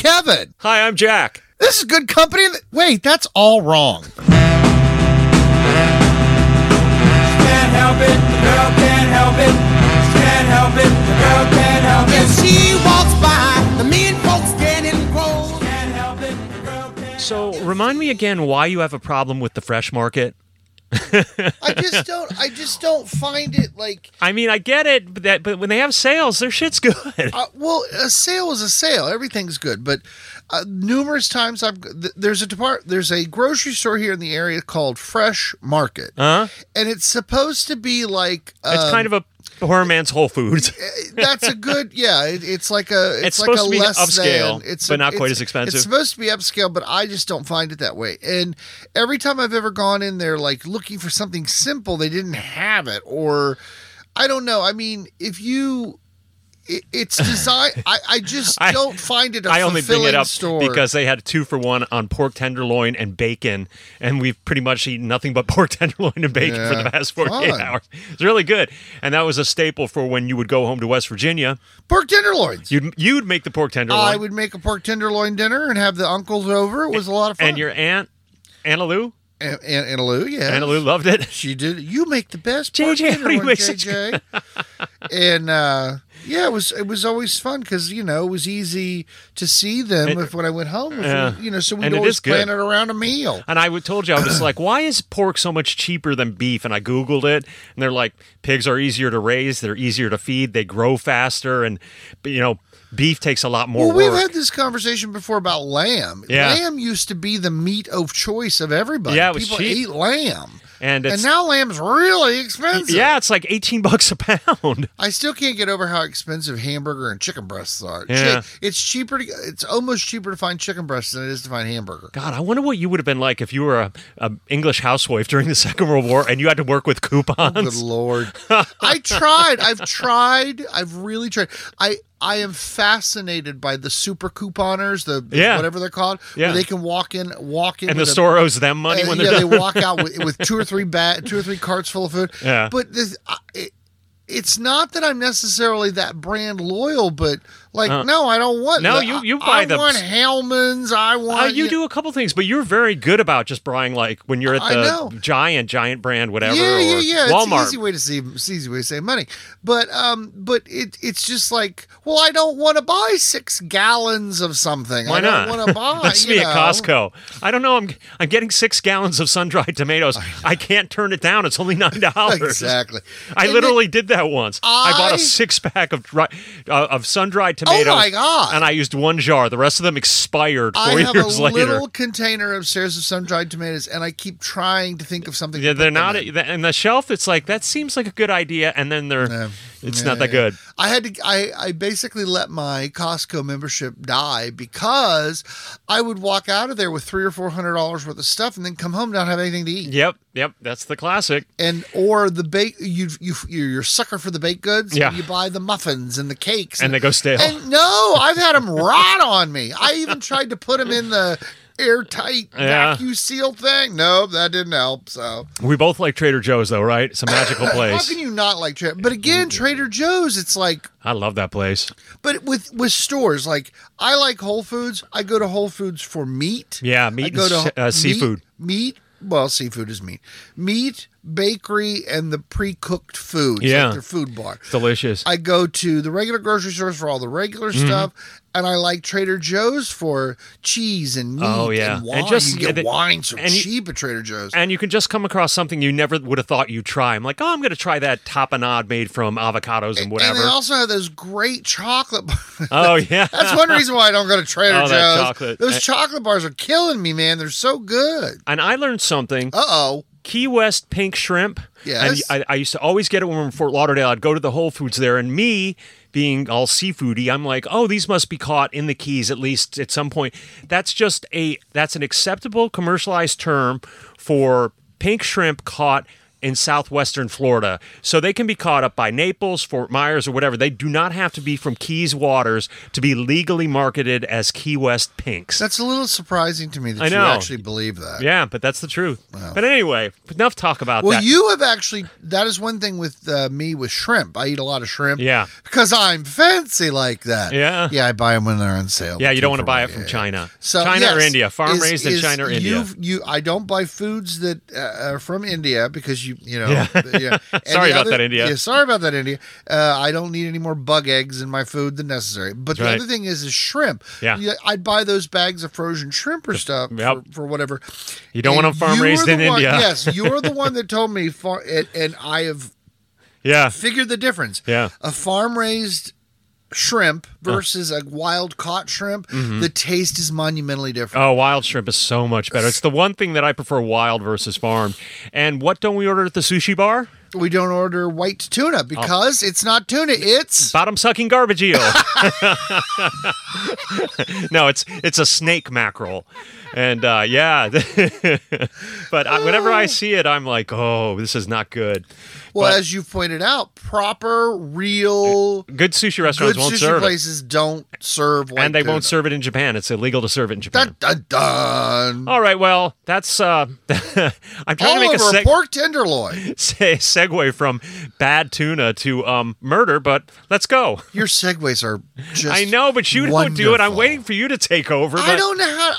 Kevin. Hi, I'm Jack. This is good company. Wait, that's all wrong. Can't help it, the girl can't help it. Can't help it, the girl can't help it. If she walks by, the mean folks getting close. Can't help it, the girl can't So, remind me again why you have a problem with the fresh market. I just don't. I just don't find it like. I mean, I get it, but that but when they have sales, their shit's good. Uh, well, a sale is a sale. Everything's good, but uh, numerous times I've th- there's a depart there's a grocery store here in the area called Fresh Market, Huh? and it's supposed to be like It's um, kind of a poor man's Whole Foods. Eh, that's a good yeah it, it's like a it's, It's like supposed a to be less upscale, than, it's but not quite as expensive. it's supposed to be upscale but i just don't find it that way and every time i've ever gone in there like looking for something simple they didn't have it or i don't know i mean if you it, it's designed I, I just I- don't find it a I only bring it up store because they had two for one on pork tenderloin and bacon, and we've pretty much eaten nothing but pork tenderloin and bacon for the past 48 Fun. hours. It's really good. And that was a staple for when you would go home to West Virginia. pork tenderloins You'd, you'd make the pork tenderloin. i would make a pork tenderloin dinner and have the uncles over it was a lot of fun and your aunt, Anna Lou, and Lou, yeah Anna Lou loved it. She did. You make the best pork JJ, how do you make such JJ. and uh, yeah, it was it was always fun because you know it was easy to see them And- if when I went home. if Yeah. we- you know, so And always plan it around a meal. And I would told you I was like, why is pork so much cheaper than beef? And I googled it, and they're like, pigs are easier to raise, they're easier to feed, they grow faster, and but, you know, beef takes a lot more Well, we've work. had this conversation before about lamb. Yeah. Lamb used to be the meat of choice of everybody. Yeah, it was People cheap. ate lamb, and and now lamb's really expensive. yeah, it's like eighteen bucks a pound. I still can't get over how expensive hamburger and chicken breasts are. Yeah. It's cheaper to it's almost cheaper to find chicken breasts than it is to find hamburger. God, I wonder what you would have been like if you were a, a English housewife during the Second World War and you had to work with coupons. Good coupons. lord. I tried. I've tried. I've really tried. I I am fascinated by the super couponers, the, Yeah. whatever they're called. Yeah. Where they can walk in walk in and the with a- store owes them money uh, when yeah, they're they done. walk out with, with two or three ba- two or three carts full of food. Yeah. But this, I, it, it's not that I'm necessarily that brand loyal, but like, Uh, no, I don't want. no, the- you- you I- buy I the- want Hellmann's. I Uh, want. you do a couple things, but you're very good about just buying like when you're at the giant, giant brand, whatever. Yeah, yeah, yeah. Walmart. It's an easy way to save. It's an easy way to save money. But um, but it it's just like, well, I don't want to buy six gallons of something. Why I not? don't want to buy. That's you me know. at Costco. I don't know. I'm I'm getting six gallons of sun dried tomatoes. I can't turn it down. It's only nine dollars. Exactly. I And literally did that once. I, bought a six pack of dry, uh, of sun dried tomatoes. Oh my God. And I used one jar. The rest of them expired four I have years a later. little container upstairs of sun dried tomatoes, and I keep trying to think of something. Yeah, they're not in. and the shelf. It's like that seems like a good idea, and then they're Yeah. it's Yeah, not that yeah. good. I had to. I I basically let my Costco membership die because I would walk out of there with three or four hundred dollars worth of stuff, and then come home not have anything to eat. Yep, yep. That's the classic. and or the bake you you you're a sucker for the baked goods. Yeah. and you buy the muffins and the cakes, And they go stale. And no, I've had them rot on me. I even tried to put them in the airtight Yeah. vacuum seal thing. Nope, that didn't help. So We both like Trader Joe's, though, right? It's a magical place. how can you not like Trader? But again, Trader Joe's, it's like. I love that place. But with with stores, like I like Whole Foods. I go to Whole Foods for meat. Yeah, I meat go and to uh, meat- seafood. Meat, well, seafood is meat. Meat, bakery, and the pre-cooked foods. Yeah. like their food bar. Delicious. I go to the regular grocery stores for all the regular Mm-hmm. stuff, and I like Trader Joe's for cheese and meat Oh, yeah. and wine. And just- you get and- wine so and you- cheap at Trader Joe's. and you can just come across something you never would have thought you'd try. I'm like, oh, I'm going to try that tapenade made from avocados and And whatever. they also have those great chocolate bars. oh yeah, That's one reason why I don't go to Trader Oh, Joe's. chocolate. Those And- chocolate bars are killing me, man. They're so good. and I learned something. Uh oh. Key West pink shrimp. Yes. And I, I used to always get it when we were in Fort Lauderdale. I'd go to the Whole Foods there, and me being all seafoody, I'm like, oh, these must be caught in the Keys at least at some point. That's just a that's an acceptable commercialized term for pink shrimp caught in southwestern Florida. So they can be caught up by Naples, Fort Myers, or whatever. They do not have to be from Keys waters to be legally marketed as Key West pinks. That's a little surprising to me that I you know. actually believe that. yeah, but that's the truth. But anyway, enough talk about Well, that. Well, you have actually. That is one thing with uh, me with shrimp. I eat a lot of shrimp. Yeah. Because I'm fancy like that. Yeah. Yeah, I buy them when they're on sale. yeah, you don't want to buy it from. China. So China or India, farm is- raised in China or India. You, I don't buy foods that uh, are from India because you, you know. Yeah. yeah. Sorry the about that, India. Yeah, sorry about that, India. Uh, I don't need any more bug eggs in my food than necessary. But the Right. other thing is, is shrimp. Yeah. I'd buy those bags of frozen shrimp or stuff Yep. for, for whatever. You don't want And them farm raised were in one- India. Yes, you're the one that told me, far, and, and I have yeah. figured the difference. Yeah. A farm raised shrimp versus a wild caught shrimp, the taste is monumentally different. Oh, wild shrimp is so much better. It's the one thing that I prefer wild versus farm. And what don't we order at the sushi bar? We don't order white tuna because it's not tuna, it's Bottom sucking garbage eel. no, it's it's a snake mackerel, and uh, yeah. but I, whenever I see it, I'm like, oh, this is not good. Well, But as you pointed out, proper, real, good sushi good restaurants won't sushi serve it, places don't serve white and they tuna. won't serve it in Japan. It's illegal to serve it in Japan. Dun, dun, dun. All right, well, that's. Uh, I'm trying All to make a over a seg- pork tenderloin. se- segue from bad tuna to um, murder, but let's go. Your segues are just. I know, but you don't do it. I'm waiting for you to take over. But I don't know how.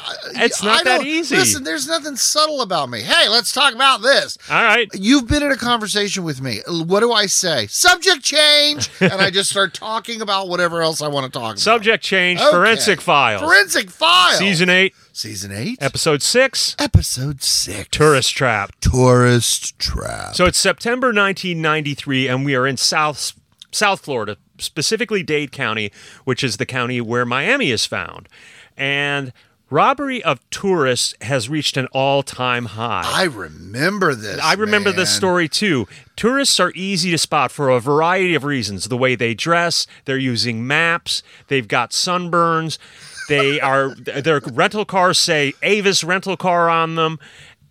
It's not I that easy. Listen, there's nothing subtle about me. Hey, let's talk about this. All right. You've been in a conversation with me. What do I say? Subject change, and I just start talking about whatever else I want to talk about. Subject change. Okay. Forensic files. Forensic file. Season eight, Season eight. episode six. Episode six. Tourist trap. Tourist trap. So it's September 1993, and we are in South South Florida, specifically Dade County, which is the county where Miami is found. And robbery of tourists has reached an all-time high. I remember this. I remember this story too. Tourists are easy to spot for a variety of reasons. The way they dress, they're using maps, they've got sunburns, they are their rental cars say Avis rental car on them,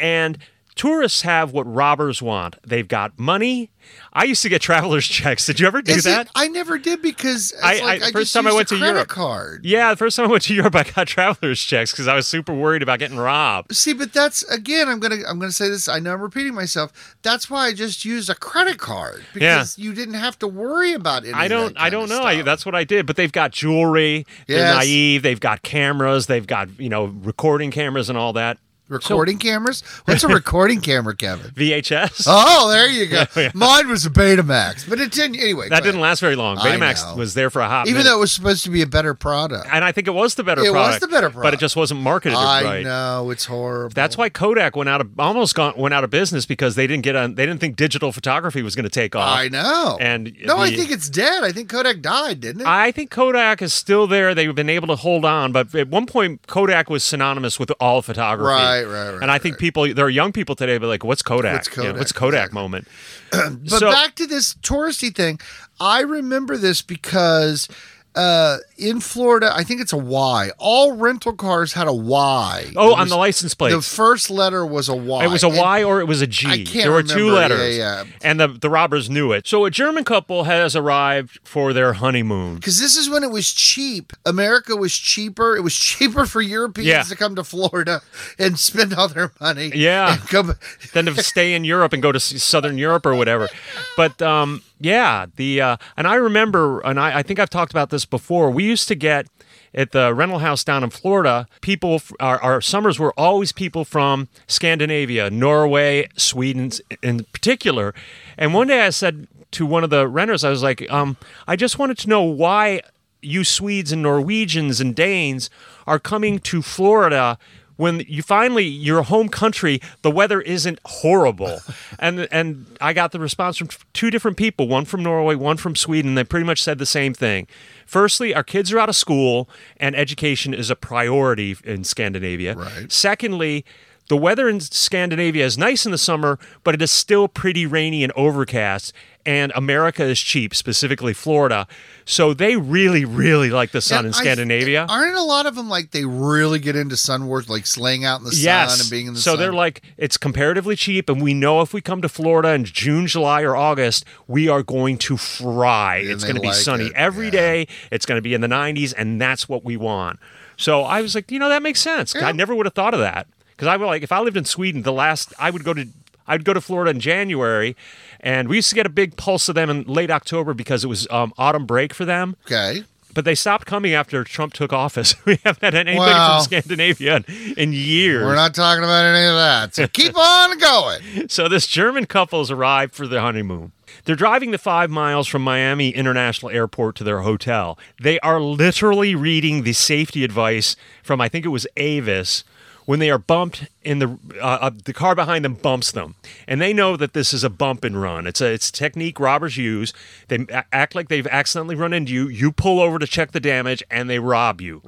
and tourists have what robbers want. They've got money. I used to get traveler's checks. Did you ever do Is that? It, I never did because I- like I- I, first time I went to Europe. card. Yeah, the first time I went to Europe, I got traveler's checks because I was super worried about getting robbed. See, but that's again. I'm gonna. I'm gonna say this. I know I'm repeating myself. That's why I just used a credit card because you didn't have to worry about it. I don't. I don't know. I, that's what I did. But they've got jewelry. They're naive. They've got cameras. They've got you know recording cameras and all that. Recording cameras. What's a recording camera, Kevin? VHS. Oh, there you go. Yeah. Mine was a Betamax, but it didn't. Anyway, that didn't ahead. last very long. Betamax was there for a hot even minute. though it was supposed to be a better product. and I think it was the better It was product. the better product, but it just wasn't marketed I right. know it's horrible. That's why Kodak went out of almost gone, went out of business because they didn't get on. They didn't think digital photography was going to take off. I know. And no, I think it's dead. I think Kodak died, didn't it? I think Kodak is still there. They've been able to hold on, but at one point Kodak was synonymous with all photography. Right, right, right, And I think right. people, there are young people today, but like, what's Kodak? What's You know, Kodak? what's Kodak Exactly. moment? But So- back to this touristy thing, I remember this because uh, in Florida, I think it's a Y. All rental cars had a Y. Oh, It on the license plate. The first letter was a Y. It was a And- Y or it was a G. I can't there were two letters. Yeah, yeah. And the, the robbers knew it. So a German couple has arrived for their honeymoon. Because this is when it was cheap. America was cheaper. It was cheaper for Europeans Yeah. to come to Florida and spend all their money. Yeah. come- than to stay in Europe and go to Southern Europe or whatever. But um, yeah, the uh, and I remember, and I, I think I've talked about this before. We used to get at the rental house down in Florida. People, our, our summers were always people from Scandinavia, Norway, Sweden in particular. And one day I said to one of the renters, I was like, um, I just wanted to know why you Swedes and Norwegians and Danes are coming to Florida when you finally your home country the weather isn't horrible. And and I got the response from two different people one from Norway one from Sweden they pretty much said the same thing. Firstly our kids are out of school and education is a priority in Scandinavia. Right. secondly The weather in Scandinavia is nice in the summer, but it is still pretty rainy and overcast. And America is cheap, specifically Florida. So they really, really like the sun And in I- Scandinavia. aren't a lot of them like they really get into sun work, like slaying out in the yes. sun and being in the so sun? So they're like, it's comparatively cheap, and we know if we come to Florida in June, July, or August, we are going to fry. it's going to be like sunny it, every yeah. day. It's going to be in the 90s, and that's what we want. So I was like, you know, that makes sense. I never would have thought of that because I would like if I lived in Sweden, the last I would go to. I'd go to Florida in January, and we used to get a big pulse of them in late October because it was um, autumn break for them. okay. But they stopped coming after Trump took office. we haven't had anybody Wow. from Scandinavia in, in years. We're not talking about any of that. So keep on going. So this German couple has arrived for their honeymoon. They're driving the five miles from Miami International Airport to their hotel. They are literally reading the safety advice from I think it was Avis when they are bumped in the uh, the car behind them bumps them, and they know that this is a bump and run. It's a it's a technique robbers use. They act like they've accidentally run into you. You pull over to check the damage, and they rob you.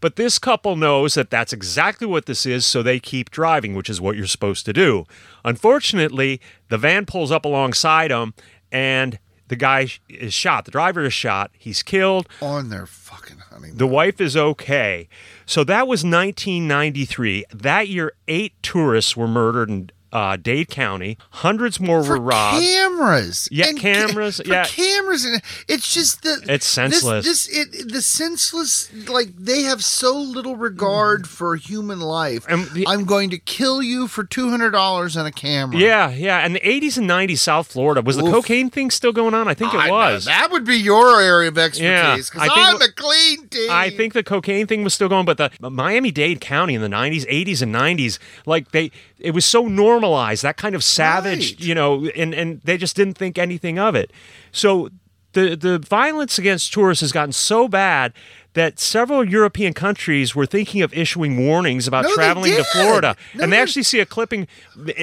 But this couple knows that that's exactly what this is, so they keep driving, which is what you're supposed to do. Unfortunately, the van pulls up alongside them, and the guy is shot. The driver is shot. He's killed. On their fucking The wife is okay. So that was 1993. That year, eight tourists were murdered in uh, Dade County. Hundreds more for were robbed. cameras. Yeah, And cameras, For yeah. cameras, and it's just the It's senseless. This, this it the senseless. Like they have so little regard for human life. The- I'm going to kill you for two hundred dollars on a camera. Yeah, yeah. And the 80s and 90s, South Florida. Was the cocaine thing still going on? I think it I know, was. that would be your area of expertise Yeah, because I think I'm a clean team. I think the cocaine thing was still going, but the Miami Dade County in the 90s, 80s, and 90s, like they, it was so normalized, that kind of savage, Right. you know, and, and they just didn't think anything of it. So the, the violence against tourists has gotten so bad that several European countries were thinking of issuing warnings about No, traveling to. Florida. No, and they they- actually see a clipping.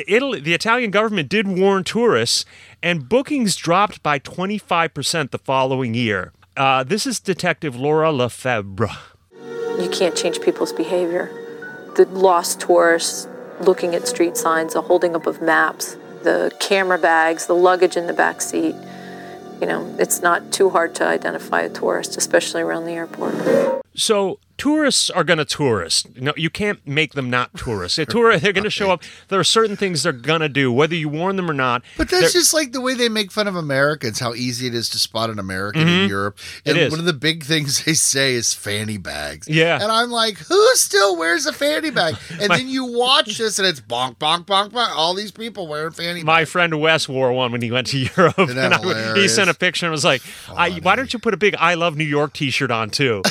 Italy, the Italian government did warn tourists, and bookings dropped by 25% the following year. Uh, this is Detective Laura Lefebvre. You can't change people's behavior. The lost tourists, looking at street signs, the holding up of maps, the camera bags, the luggage in the back seat. You know, it's not too hard to identify a tourist, especially around the airport. So tourists are going to tourist. No, you can't make them not tourists. A tour, they're going to show up. There are certain things they're going to do, whether you warn them or not. But that's They're- just like the way they make fun of Americans, how easy it is to spot an American in Europe. Mm-hmm. It And is. one of the big things they say is fanny bags. Yeah. And I'm like, who still wears a fanny bag? And then you watch this and it's bonk, bonk, bonk, bonk. All these people wearing fanny My bags. friend Wes wore one when he went to Europe. and I- he sent a picture and was like, I, "Why don't you put a big I love New York T-shirt on too?"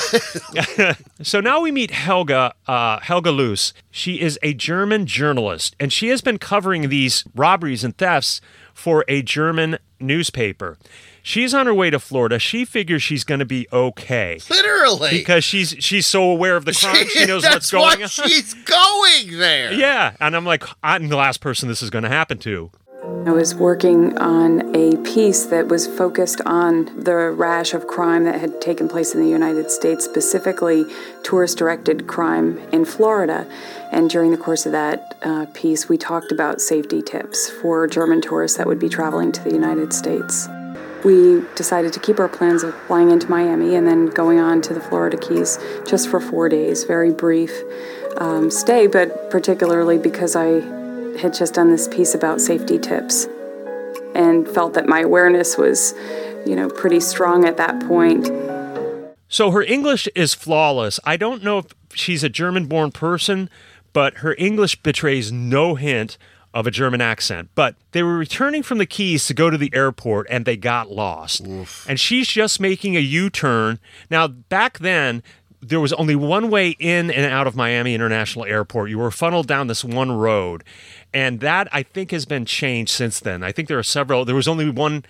So now we meet Helga uh, Helga Luest. She is a German journalist, and she has been covering these robberies and thefts for a German newspaper. She's on her way to Florida. She figures she's going to be okay Literally. because she's she's so aware of the crime. She knows what's going why on. She's going there. Yeah, and I'm like, I'm the last person this is going to happen to. I was working on a piece that was focused on the rash of crime that had taken place in the United States, specifically tourist directed crime in Florida. And during the course of that uh, piece, we talked about safety tips for German tourists that would be traveling to the United States. We decided to keep our plans of flying into Miami and then going on to the Florida Keys just for four days, very brief um, stay, but particularly because I had just done this piece about safety tips and felt that my awareness was, you know, pretty strong at that point. So her English is flawless. I don't know if she's a German born person, but her English betrays no hint of a German accent. But they were returning from the Keys to go to the airport and they got lost. And she's just making a U turn. Now, back then, there was only one way in and out of Miami International Airport. You were funneled down this one road. And that, I think, has been changed since then. I think there are several, there was only one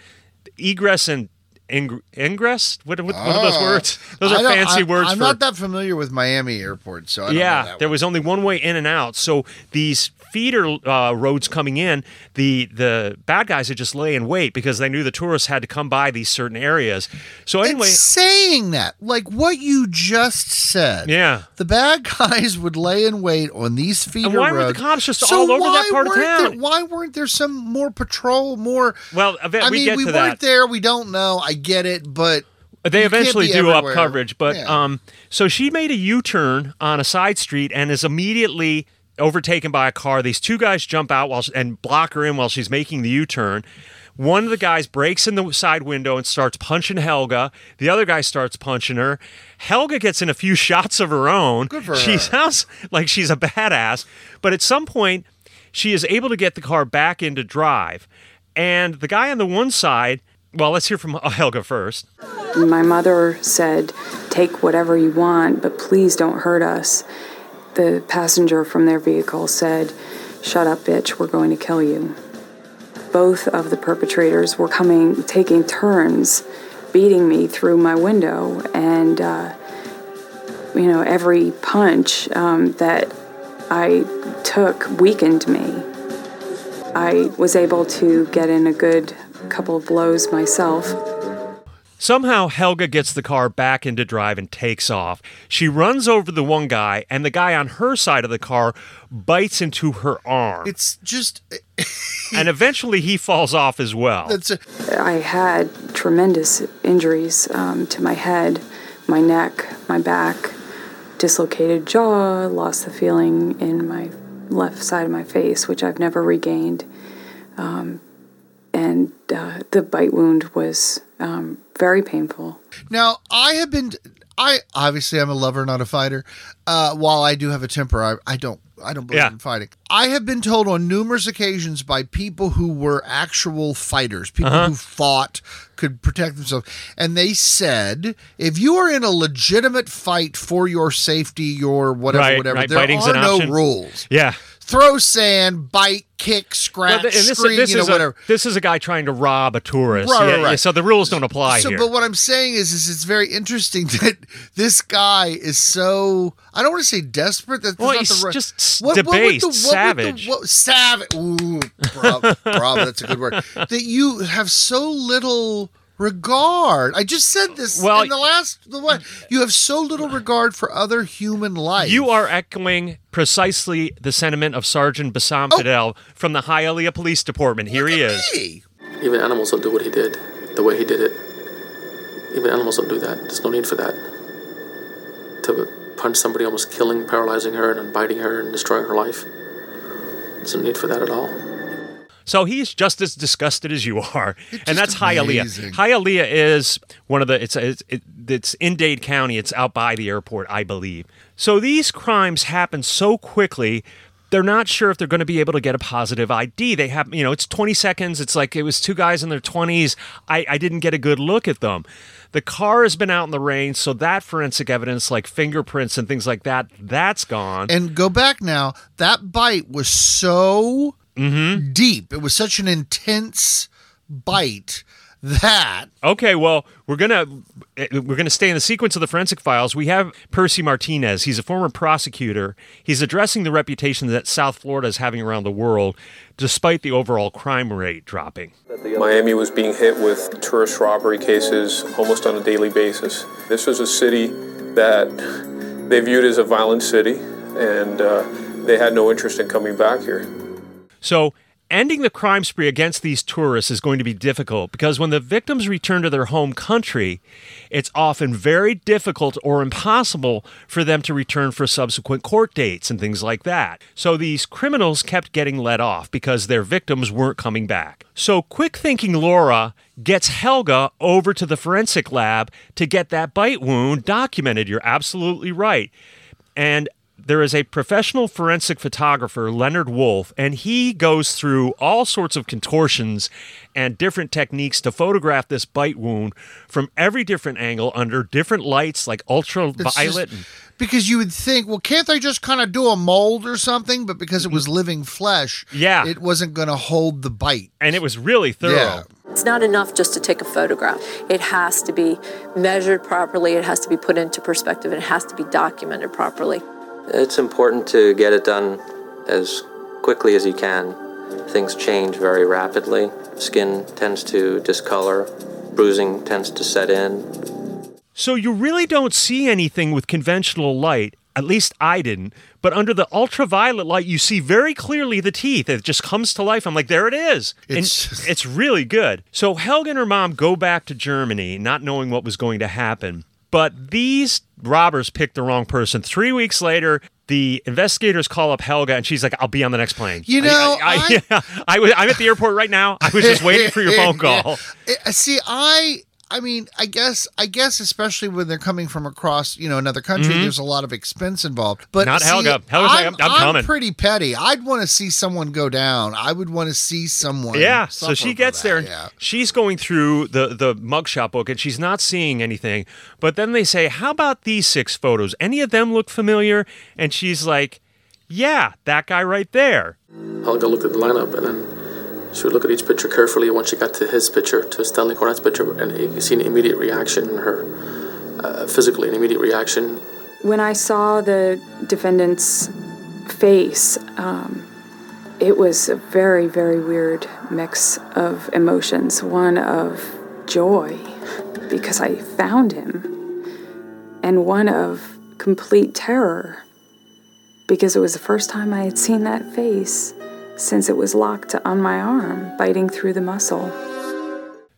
egress and ing- ingress. What, what, what are those Oh. words? Those are fancy I- words I'm for not that familiar with Miami airport, so I don't know yeah, there one. was only one way in and out. So these feeder uh, roads coming in, the the bad guys would just lay in wait because they knew the tourists had to come by these certain areas. So anyway, It's saying that, like what you just said. Yeah. The bad guys would lay in wait on these feeder And why were the roads. cops just So all over that why part of town? There, why weren't there some more patrol, more? well, I we mean, we weren't that. there. We don't know. I get it, but They eventually do up coverage, but Yeah. um, so she made a U-turn on a side street and is immediately overtaken by a car. These two guys jump out while and block her in while she's making the U-turn. One of the guys breaks in the side window and starts punching Helga. The other guy starts punching her. Helga gets in a few shots of her own. Good for she her. sounds like she's a badass, but at some point she is able to get the car back into drive. And the guy on the one side, well, let's hear from Helga first. My mother said, Take whatever you want, but please don't hurt us. The passenger from their vehicle said, Shut up, bitch, we're going to kill you. Both of the perpetrators were coming, taking turns, beating me through my window, and, uh, you know, every punch um, that I took weakened me. I was able to get in a good couple of blows myself. Somehow Helga gets the car back into drive and takes off. She runs over the one guy, and the guy on her side of the car bites into her arm. it's just and eventually he falls off as well. it's a, I had tremendous injuries um, to my head, my neck, my back, dislocated jaw, lost the feeling in my left side of my face, which I've never regained. Um, and uh, the bite wound was um, very painful. Now, I have been. I obviously I'm a lover, not a fighter. Uh, while I do have a temper, I, I don't. I don't believe Yeah. in fighting. I have been told on numerous occasions by people who were actual fighters, people Uh-huh. who fought, could protect themselves, and they said if you are in a legitimate fight for your safety, your whatever, Right, whatever, right, there fighting's are no option. rules. yeah. Throw sand, bite, kick, scratch, well, this, scream, this you know, is whatever. a, this is a guy trying to rob a tourist. Right, Yeah, right, yeah, so the rules don't apply so, here. but what I'm saying is, is it's very interesting that this guy is so. I don't want to say desperate. That, that's Well, not he's the right, just would debased, would savage. what, savage. Ooh, bravo, bravo. That's a good word. That you have so little regard. I just said this Well, in the last. The one you have so little regard for other human life. you are echoing precisely the sentiment of Sergeant Bassam oh. Fidel from the Hialeah Police Department. Here he is. Hey, Even animals don't do what he did, the way he did it. Even animals don't do that. There's no need for that. To punch somebody, almost killing, paralyzing her, and then biting her and destroying her life. There's no need for that at all. So he's just as disgusted as you are, and that's just Hialeah. Hialeah is one of the it's it's, it's in Dade County. It's out by the airport, I believe. So these crimes happen so quickly. They're not sure if they're going to be able to get a positive ID. They have, you know, it's 20 seconds. It's like it was two guys in their 20s. I, I didn't get a good look at them. The car has been out in the rain, so that forensic evidence, like fingerprints and things like that, that's gone. and go back now. That bite was so Mm-hmm. deep. It was such an intense bite that Okay, well, we're gonna eh, we're gonna stay in the sequence of the forensic files. We have Percy Martinez. He's a former prosecutor. He's addressing the reputation that South Florida is having around the world, despite the overall crime rate dropping. Miami was being hit with tourist robbery cases almost on a daily basis. This was a city that they viewed as a violent city, and uh, they had no interest in coming back here. So, ending the crime spree against these tourists is going to be difficult because when the victims return to their home country, it's often very difficult or impossible for them to return for subsequent court dates and things like that. So, these criminals kept getting let off because their victims weren't coming back. So, quick thinking Laura gets Helga over to the forensic lab to get that bite wound documented. You're absolutely right. And there is a professional forensic photographer, Leonard Wolf, and he goes through all sorts of contortions and different techniques to photograph this bite wound from every different angle under different lights like ultraviolet. just- because you would think, well, can't they just kind of do a mold or something? But because it was mm-hmm. living flesh, Yeah. it wasn't going to hold the bite. and it was really thorough. Yeah. It's not enough just to take a photograph. It has to be measured properly, it has to be put into perspective, and it has to be documented properly. It's important to get it done as quickly as you can. Things change very rapidly. Skin tends to discolor, bruising tends to set in. So you really don't see anything with conventional light. At least I didn't. But under the ultraviolet light, you see very clearly the teeth. It just comes to life. I'm like, there it is. It's and it's really good. So Helga and her mom go back to Germany, not knowing what was going to happen. But these robbers picked the wrong person. Three weeks later, the investigators call up Helga, and she's like, "I'll be on the next plane." You I- know, I, I- yeah, I was, I'm at the airport right now. I was just waiting for your phone call. Uh, See, I I mean, I guess I guess especially when they're coming from across, you know, another country, there's a lot of expense involved. But Mm-hmm. Not see, Helga. Helga's like, "I'm- I'm coming." pretty petty. I'd want to see someone go down. I would want to see someone. Yeah, so she gets that, there Yeah. she's going through the the mugshot book and she's not seeing anything. But then they say, "How about these six photos? Any of them look familiar?" And she's like, "Yeah, that guy right there." Helga looked at the lineup and then she would look at each picture carefully. Once she got to his picture, to Stanley Cornett's picture, and you see an immediate reaction in her, uh, physically, an immediate reaction. When I saw the defendant's face, um, it was a very, very weird mix of emotions. One of joy because I found him, and one of complete terror because it was the first time I had seen that face since it was locked on my arm, biting through the muscle.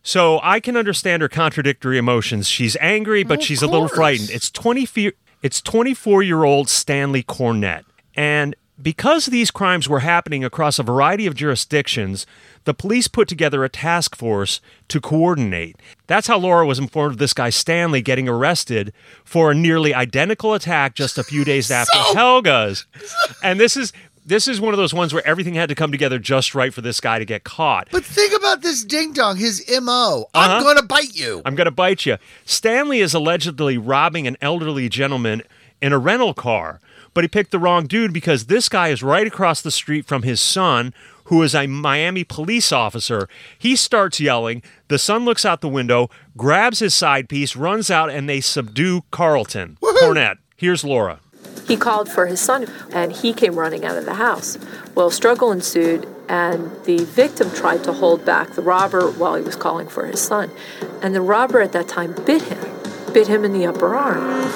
So I can understand her contradictory emotions. She's angry, but Of she's a little frightened. It's twenty fe- it's 24 year old Stanley Cornett. And because these crimes were happening across a variety of jurisdictions, the police put together a task force to coordinate. That's how Laura was informed of this guy Stanley getting arrested for a nearly identical attack just a few days after Helga's. And this is this is one of those ones where everything had to come together just right for this guy to get caught. But think about this ding dong, his MO. Uh-huh. I'm going to bite you. I'm going to bite you. Stanley is allegedly robbing an elderly gentleman in a rental car, but he picked the wrong dude because this guy is right across the street from his son, who is a Miami police officer. He starts yelling. The son looks out the window, grabs his side piece, runs out, and they subdue Carlton. Cornett. Here's Laura. He called for his son and he came running out of the house. Well, struggle ensued, and the victim tried to hold back the robber while he was calling for his son. And the robber at that time bit him, bit him in the upper arm.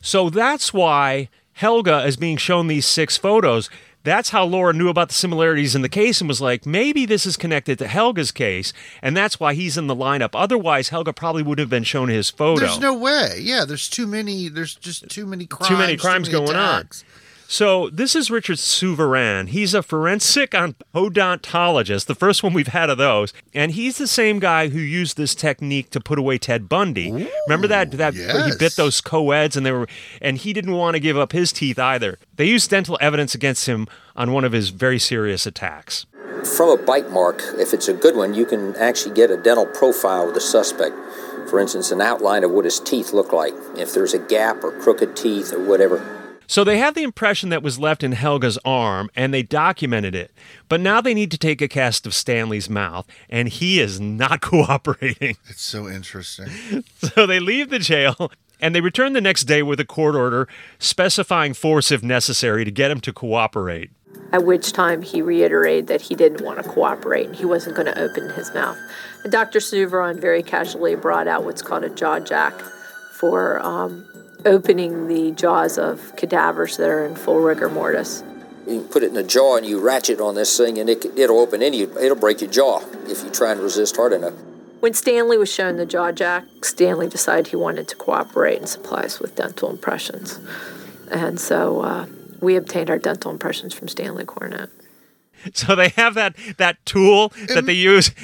So that's why Helga is being shown these six photos. That's how Laura knew about the similarities in the case and was like, maybe this is connected to Helga's case, and that's why he's in the lineup. Otherwise, Helga probably would have been shown his photo. There's no way. Yeah, there's too many. There's just too many crimes. Too many crimes many going on. Attacks. So this is Richard Souviron. He's a forensic odontologist, the first one we've had of those, and he's the same guy who used this technique to put away Ted Bundy. Remember that that he bit those co-eds and they were and he didn't want to give up his teeth either. They used dental evidence against him on one of his very serious attacks. From a bite mark, if it's a good one, you can actually get a dental profile of the suspect. For instance, an outline of what his teeth look like, if there's a gap or crooked teeth or whatever. So they have the impression that was left in Helga's arm and they documented it. But now they need to take a cast of Stanley's mouth and he is not cooperating. It's so interesting. So they leave the jail and they return the next day with a court order specifying force if necessary to get him to cooperate. At which time he reiterated that he didn't want to cooperate and he wasn't going to open his mouth. And Dr. Souviron very casually brought out what's called a jaw jack for um, opening the jaws of cadavers that are in full rigor mortis. You put it in the jaw and you ratchet on this thing and it, it'll open any, it'll break your jaw if you try and resist hard enough. When Stanley was shown the jaw jack, Stanley decided he wanted to cooperate and supply us with dental impressions. And so uh, we obtained our dental impressions from Stanley Cornett. So they have that that tool that they use,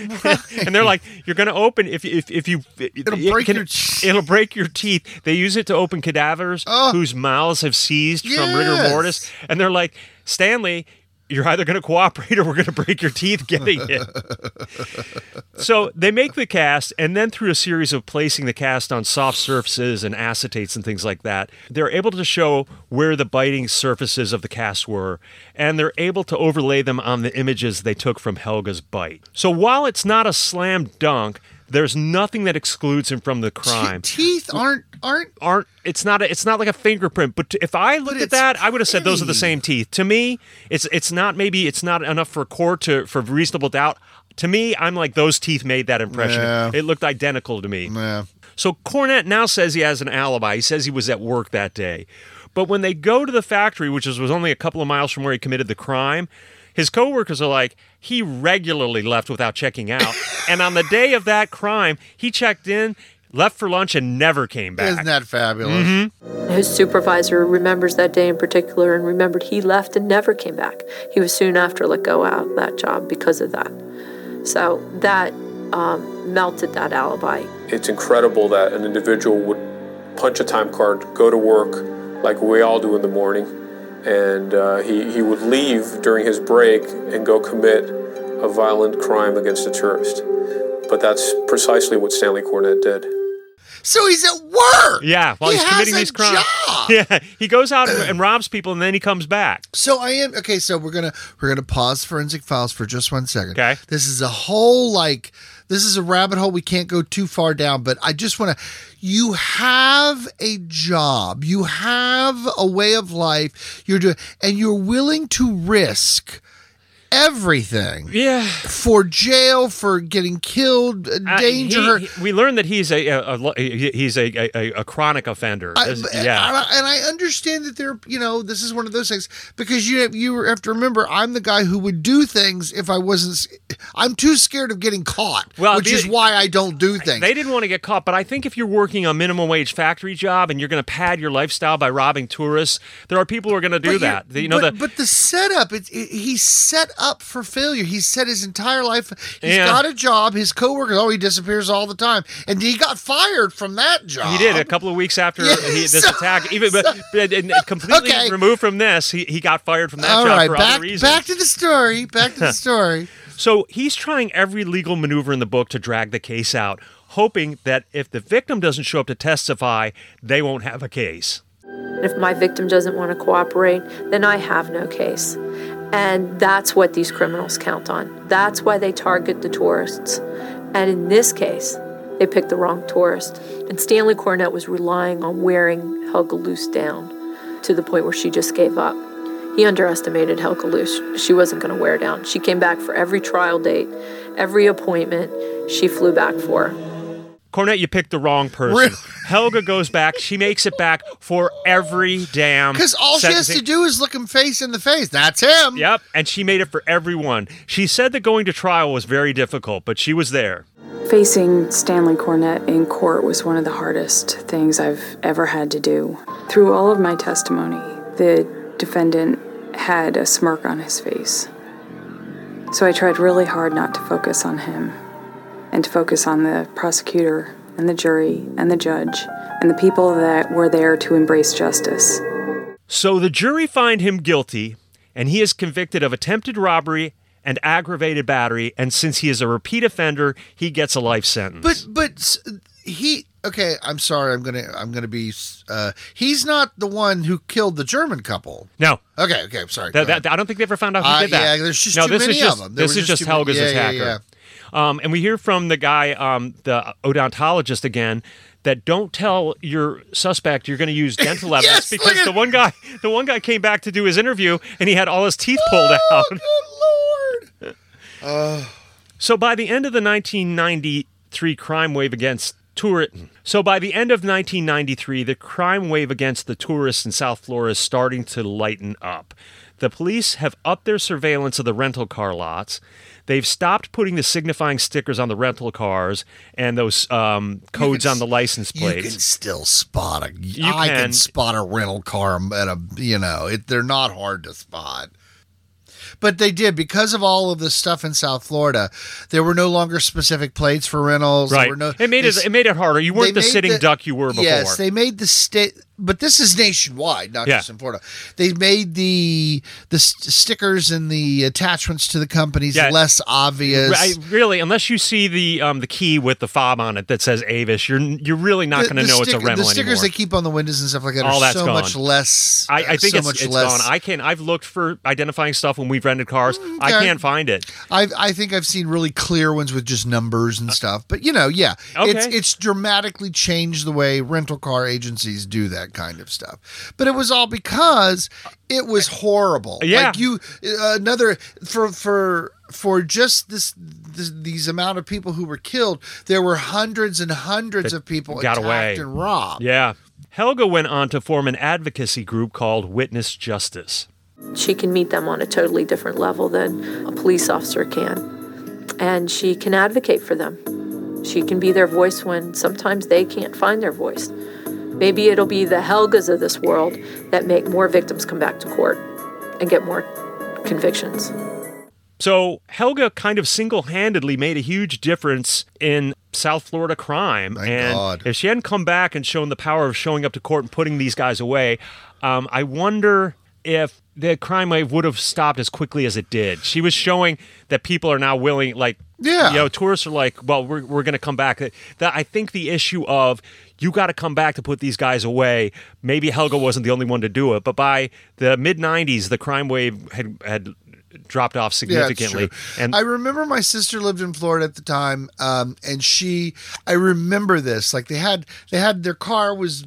and they're like, "You're going to open if if if you it'll break your teeth." it'll break your teeth." They use it to open cadavers Oh. whose mouths have seized from rigor mortis, and they're like, "Stanley, you're either going to cooperate or we're going to break your teeth getting it. so they make the cast, and then through a series of placing the cast on soft surfaces and acetates and things like that, they're able to show where the biting surfaces of the cast were, and they're able to overlay them on the images they took from Helga's bite. So while it's not a slam dunk, there's nothing that excludes him from the crime. Teeth aren't aren't aren't it's not a, it's not like a fingerprint but if i looked at that i would have said those are the same teeth to me it's it's not maybe it's not enough for court to for reasonable doubt to me i'm like those teeth made that impression Yeah. it looked identical to me yeah. so Cornett now says he has an alibi. He says he was at work that day. But when they go to the factory, which was only a couple of miles from where he committed the crime, his coworkers are like, he regularly left without checking out. and on the day of that crime, he checked in, left for lunch, and never came back. Isn't that fabulous? Mm-hmm. His supervisor remembers that day in particular and remembered he left and never came back. He was soon after let go out of that job because of that. So that um, melted that alibi. It's incredible that an individual would punch a time card, go to work like we all do in the morning, and uh, he, he would leave during his break and go commit a violent crime against a tourist. But that's precisely what Stanley Cornett did. So he's at work. Yeah, while He he's has committing a these crimes. job. Yeah, he goes out and, and robs people, and then he comes back. So I am okay. So we're gonna we're gonna pause forensic files for just one second. Okay. This is a whole like this is a rabbit hole we can't go too far down. But I just want to. You have a job. You have a way of life. You're doing, and you're willing to risk everything Yeah. for jail, for getting killed, uh, Uh, danger. he- he- we learned that he's a, a, a- he's a, a, a chronic offender. I- This- and yeah. I, and I understand that they're, you know, this is one of those things because you have, you have to remember I'm the guy who would do things if I wasn't. I'm too scared of getting caught, Well, which is why I don't do things. They didn't want to get caught, but I think if you're working a minimum wage factory job and you're going to pad your lifestyle by robbing tourists, there are people who are going to do But that. you're- know but, the but the setup, it's it, he's set up for failure. He's set his entire life. He's Yeah. got a job. His coworkers, oh, he disappears all the time, and he got fired from that job. he did a couple of weeks after Yeah, he, this so- attack. Even but, but and completely Okay. removed from this, he, he got fired from that All job right, for back other reasons. back to the story. Back to the story. So he's trying every legal maneuver in the book to drag the case out, hoping that if the victim doesn't show up to testify, they won't have a case. If my victim doesn't want to cooperate, then I have no case. And that's what these criminals count on. That's why they target the tourists. And in this case, they picked the wrong tourist. And Stanley Cornett was relying on wearing Helga Luest down to the point where she just gave up. He underestimated Helga Luest. She wasn't going to wear down. She came back for every trial date, every appointment. She flew back for. Cornett, you picked the wrong person. Really? Helga goes back. She makes it back for every damn. Because all she has to do is look him face in the face. That's him. Yep, and she made it for everyone. She said that going to trial was very difficult, but she was there. Facing Stanley Cornett in court was one of the hardest things I've ever had to do. Through all of my testimony, the defendant had a smirk on his face. So I tried really hard not to focus on him and to focus on the prosecutor and the jury and the judge and the people that were there to embrace justice. So the jury find him guilty, and he is convicted of attempted robbery and aggravated battery. And since he is a repeat offender, he gets a life sentence. But but he okay. I'm sorry. I'm gonna I'm gonna be. Uh, he's not the one who killed the German couple. no, Okay. Okay. I'm sorry. that, that- I don't think they ever found out who Uh, did that. yeah, there's just no, too this many is just of them. There this is just just too many- Helga's yeah, yeah, attacker. Um, and we hear from the guy, um, the odontologist again, that don't tell your suspect you're going to use dental evidence Yes, because the one guy, the one guy came back to do his interview and he had all his teeth pulled out. Oh, good lord. So by the end of the 1993 crime wave against tour so by the end of 1993 the crime wave against the tourists in South Florida is starting to lighten up. The police have upped their surveillance of the rental car lots. They've stopped putting the signifying stickers on the rental cars and those um, codes can on the license plates. You can still spot a. I can. can spot a rental car at a. You know, it, they're not hard to spot. But they did because of all of this stuff in South Florida. There were no longer specific plates for rentals. Right. no, it made it it made it harder. You weren't the sitting duck you were before. Yes, they made the state. But this is nationwide, not Yeah. just in Florida. They made the the st- stickers and the attachments to the companies Yeah. less obvious. I, really, unless you see the um, the key with the fob on it that says Avis, you're you're really not going to know it's a rental The stickers anymore. they keep on the windows and stuff like that All are so gone. much less. I, I uh, think so it's, much it's less. gone. I can. I've looked for identifying stuff when we've rented cars. Mm, I okay. can't find it. I I think I've seen really clear ones with just numbers and uh, stuff. But you know, yeah, it's it's dramatically changed the way rental car agencies do that kind of stuff. But it was all because it was horrible. Yeah. like you uh, another for for for just this, this these amount of people who were killed, there were hundreds and hundreds of people got attacked away. and robbed. Yeah. Helga went on to form an advocacy group called Witness Justice. She can meet them on a totally different level than a police officer can. And she can advocate for them. She can be their voice when sometimes they can't find their voice. Maybe it'll be the Helgas of this world that make more victims come back to court and get more convictions. So Helga kind of single-handedly made a huge difference in South Florida crime. Thank and God. if she hadn't come back and shown the power of showing up to court and putting these guys away, um, I wonder if the crime wave would have stopped as quickly as it did. She was showing that people are now willing, like, Yeah. you know, tourists are like, well, we're, we're going to come back. That I think the issue of you got to come back to put these guys away. Maybe Helga wasn't the only one to do it, but by the mid '90s, the crime wave had had dropped off Yeah, significantly. true. and I remember my sister lived in Florida at the time, um, and she, I remember this. Like they had, they had their car was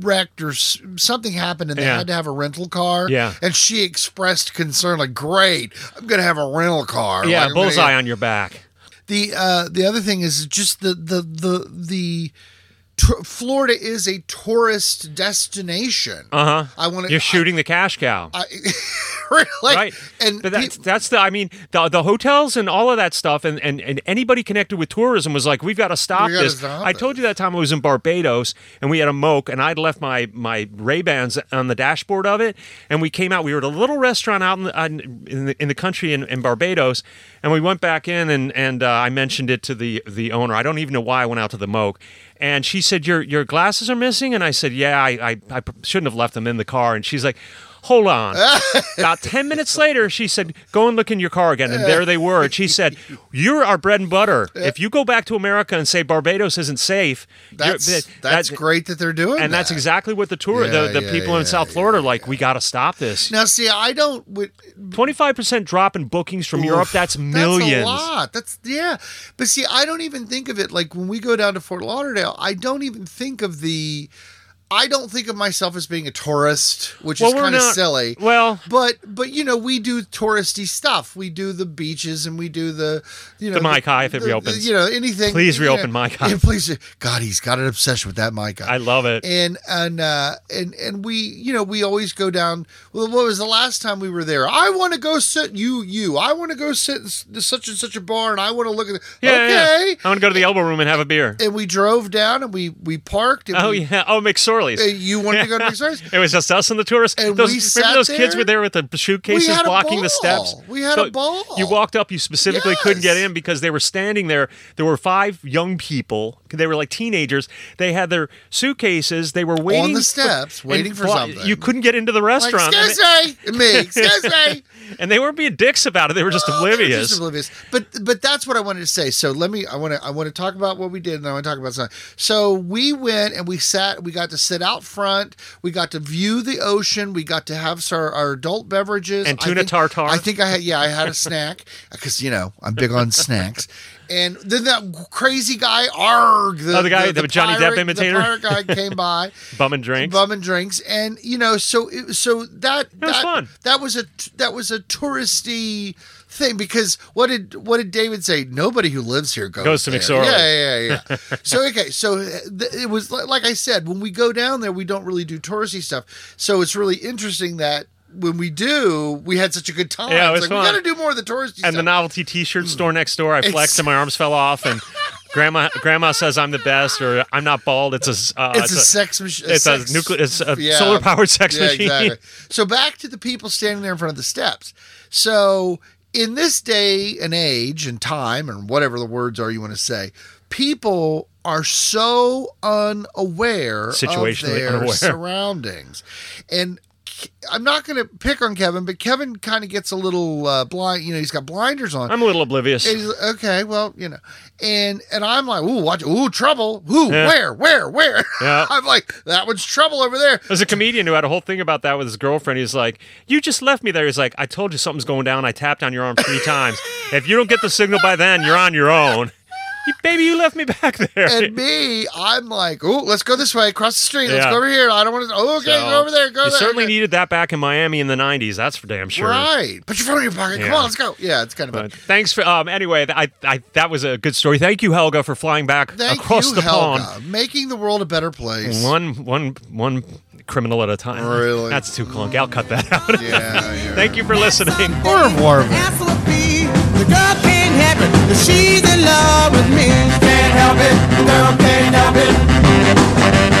wrecked or something happened, and they Yeah. had to have a rental car. Yeah. and she expressed concern, like, "Great, I'm gonna have a rental car." yeah, Like, I'm gonna bullseye on your back. The uh, the other thing is just the the the the. Tur- Florida is a tourist destination. Uh huh. I want to. You're shooting the cash cow. I, like, right. and but that's, that's the, I mean, the, the hotels and all of that stuff, and, and, and anybody connected with tourism was like, we've got to stop this. stop I told you that time I was in Barbados and we had a moke, and I'd left my, my Ray-Bans on the dashboard of it, and we came out. We were at a little restaurant out in the, in the, in the country in, in Barbados, and we went back in, and, and uh, I mentioned it to the, the owner. I don't even know why I went out to the moke. And she said, "Your your glasses are missing," and I said, "Yeah, I, I I shouldn't have left them in the car." And she's like, "Hold on." About ten minutes later, she said, "Go and look in your car again." And there they were. And she said, "You're our bread and butter. If you go back to America and say Barbados isn't safe, that's that- that's great that they're doing And that's exactly what the tour, Yeah, the, the yeah, people in yeah, South Florida are like. We got to stop this. Now, see, I don't. With, Twenty five percent drop in bookings from Europe, that's millions. That's a lot. That's yeah. But see, I don't even think of it like when we go down to Fort Lauderdale. I don't even think of the. I don't think of myself as being a tourist, which Well, is kind of silly. well- but but you know we do touristy stuff. We do the beaches and we do the you know The Mai Kai if it the- reopens. You know anything. Please you know, reopen Mai Kai. Yeah, please. God, he's got an obsession with that Mai Kai I love it. and and uh and and we you know we always go down well what was the last time we were there i want to go sit you you i want to go sit in such and such a bar and i want to look at the Yeah, yeah, yeah. okay I want to go to the elbow room and have a beer. and we drove down and we we parked and Oh we, yeah. Oh, McSorley's. you wanted to go to McSorley's? It was just us and the tourists. And those, we remember sat those kids were there with the suitcases blocking the steps. We had a ball. You walked up. You specifically couldn't get in because they were standing there. There were five young people. They were like teenagers. They had their suitcases. They were waiting on the for- steps, and waiting for something. You couldn't get into the restaurant. and excuse me me excuse me and they weren't being dicks about it. They were just oblivious. just oblivious. But but that's what I wanted to say. So let me. I want to. I want to talk about what we did, and I want to talk about something. So we went and we sat. We got to sit out front. We got to view the ocean. We got to have our, our adult beverages And I tuna think- tartare. I think I had. Yeah, I had a snack because you know I'm big on snacks. And then that crazy guy, Arg, the, Oh, the guy- the Johnny Depp imitator? the pirate guy came by, Bum and drinks. bum and drinks, and you know, so it, so that was that, fun. That was a that was a touristy thing because what did what did David say? Nobody who lives here goes, Goes to there. McSorley. Yeah, yeah, yeah. yeah. so okay, so th- it was li- like I said, when we go down there, we don't really do touristy stuff. So it's really interesting that. When we do, we had such a good time. Yeah, it was like, fun. We got to do more of the touristy and the novelty T-shirt store next door. I It's- flexed and my arms fell off. And grandma, grandma says I'm the best, or I'm not bald. It's a, uh, it's, a, sex machine. It's a nuclear. It's a solar powered sex yeah, machine. Exactly. So back to the people standing there in front of the steps. So in this day and age and time and whatever the words are you want to say, people are so unaware of their unaware. surroundings. And I'm not going to pick on Kevin, but Kevin kind of gets a little uh, blind. You know, he's got blinders on. I'm a little oblivious. Okay, well, you know, and and I'm like, ooh, watch, ooh, trouble, ooh, Yeah. where, where, where? Yeah. I'm like, that one's trouble over there. There's a comedian who had a whole thing about that with his girlfriend. He's like, "You just left me there." He's like, "I told you something's going down. I tapped on your arm three times. If you don't get the signal by then, you're on your own." You, baby, you left me back there. And me, I'm like, ooh, let's go this way, across the street. Let's Yeah. go over here. I don't want to. Oh, okay, So, go over there. Go there. You there. certainly needed that back in Miami in the '90s. That's for damn sure. Right. Put your phone in your pocket. Come on, let's go. Yeah, it's kind of But thanks for um. Anyway, I, I that was a good story. Thank you, Helga, for flying back Thank across you, the Helga, pond. making the world a better place. One one one criminal at a time. Really? That's too clunky. I'll cut that out. Yeah, yeah. Thank you for listening. Au revoir happy that she's in love with me. Can't help it, The girl, can't help it.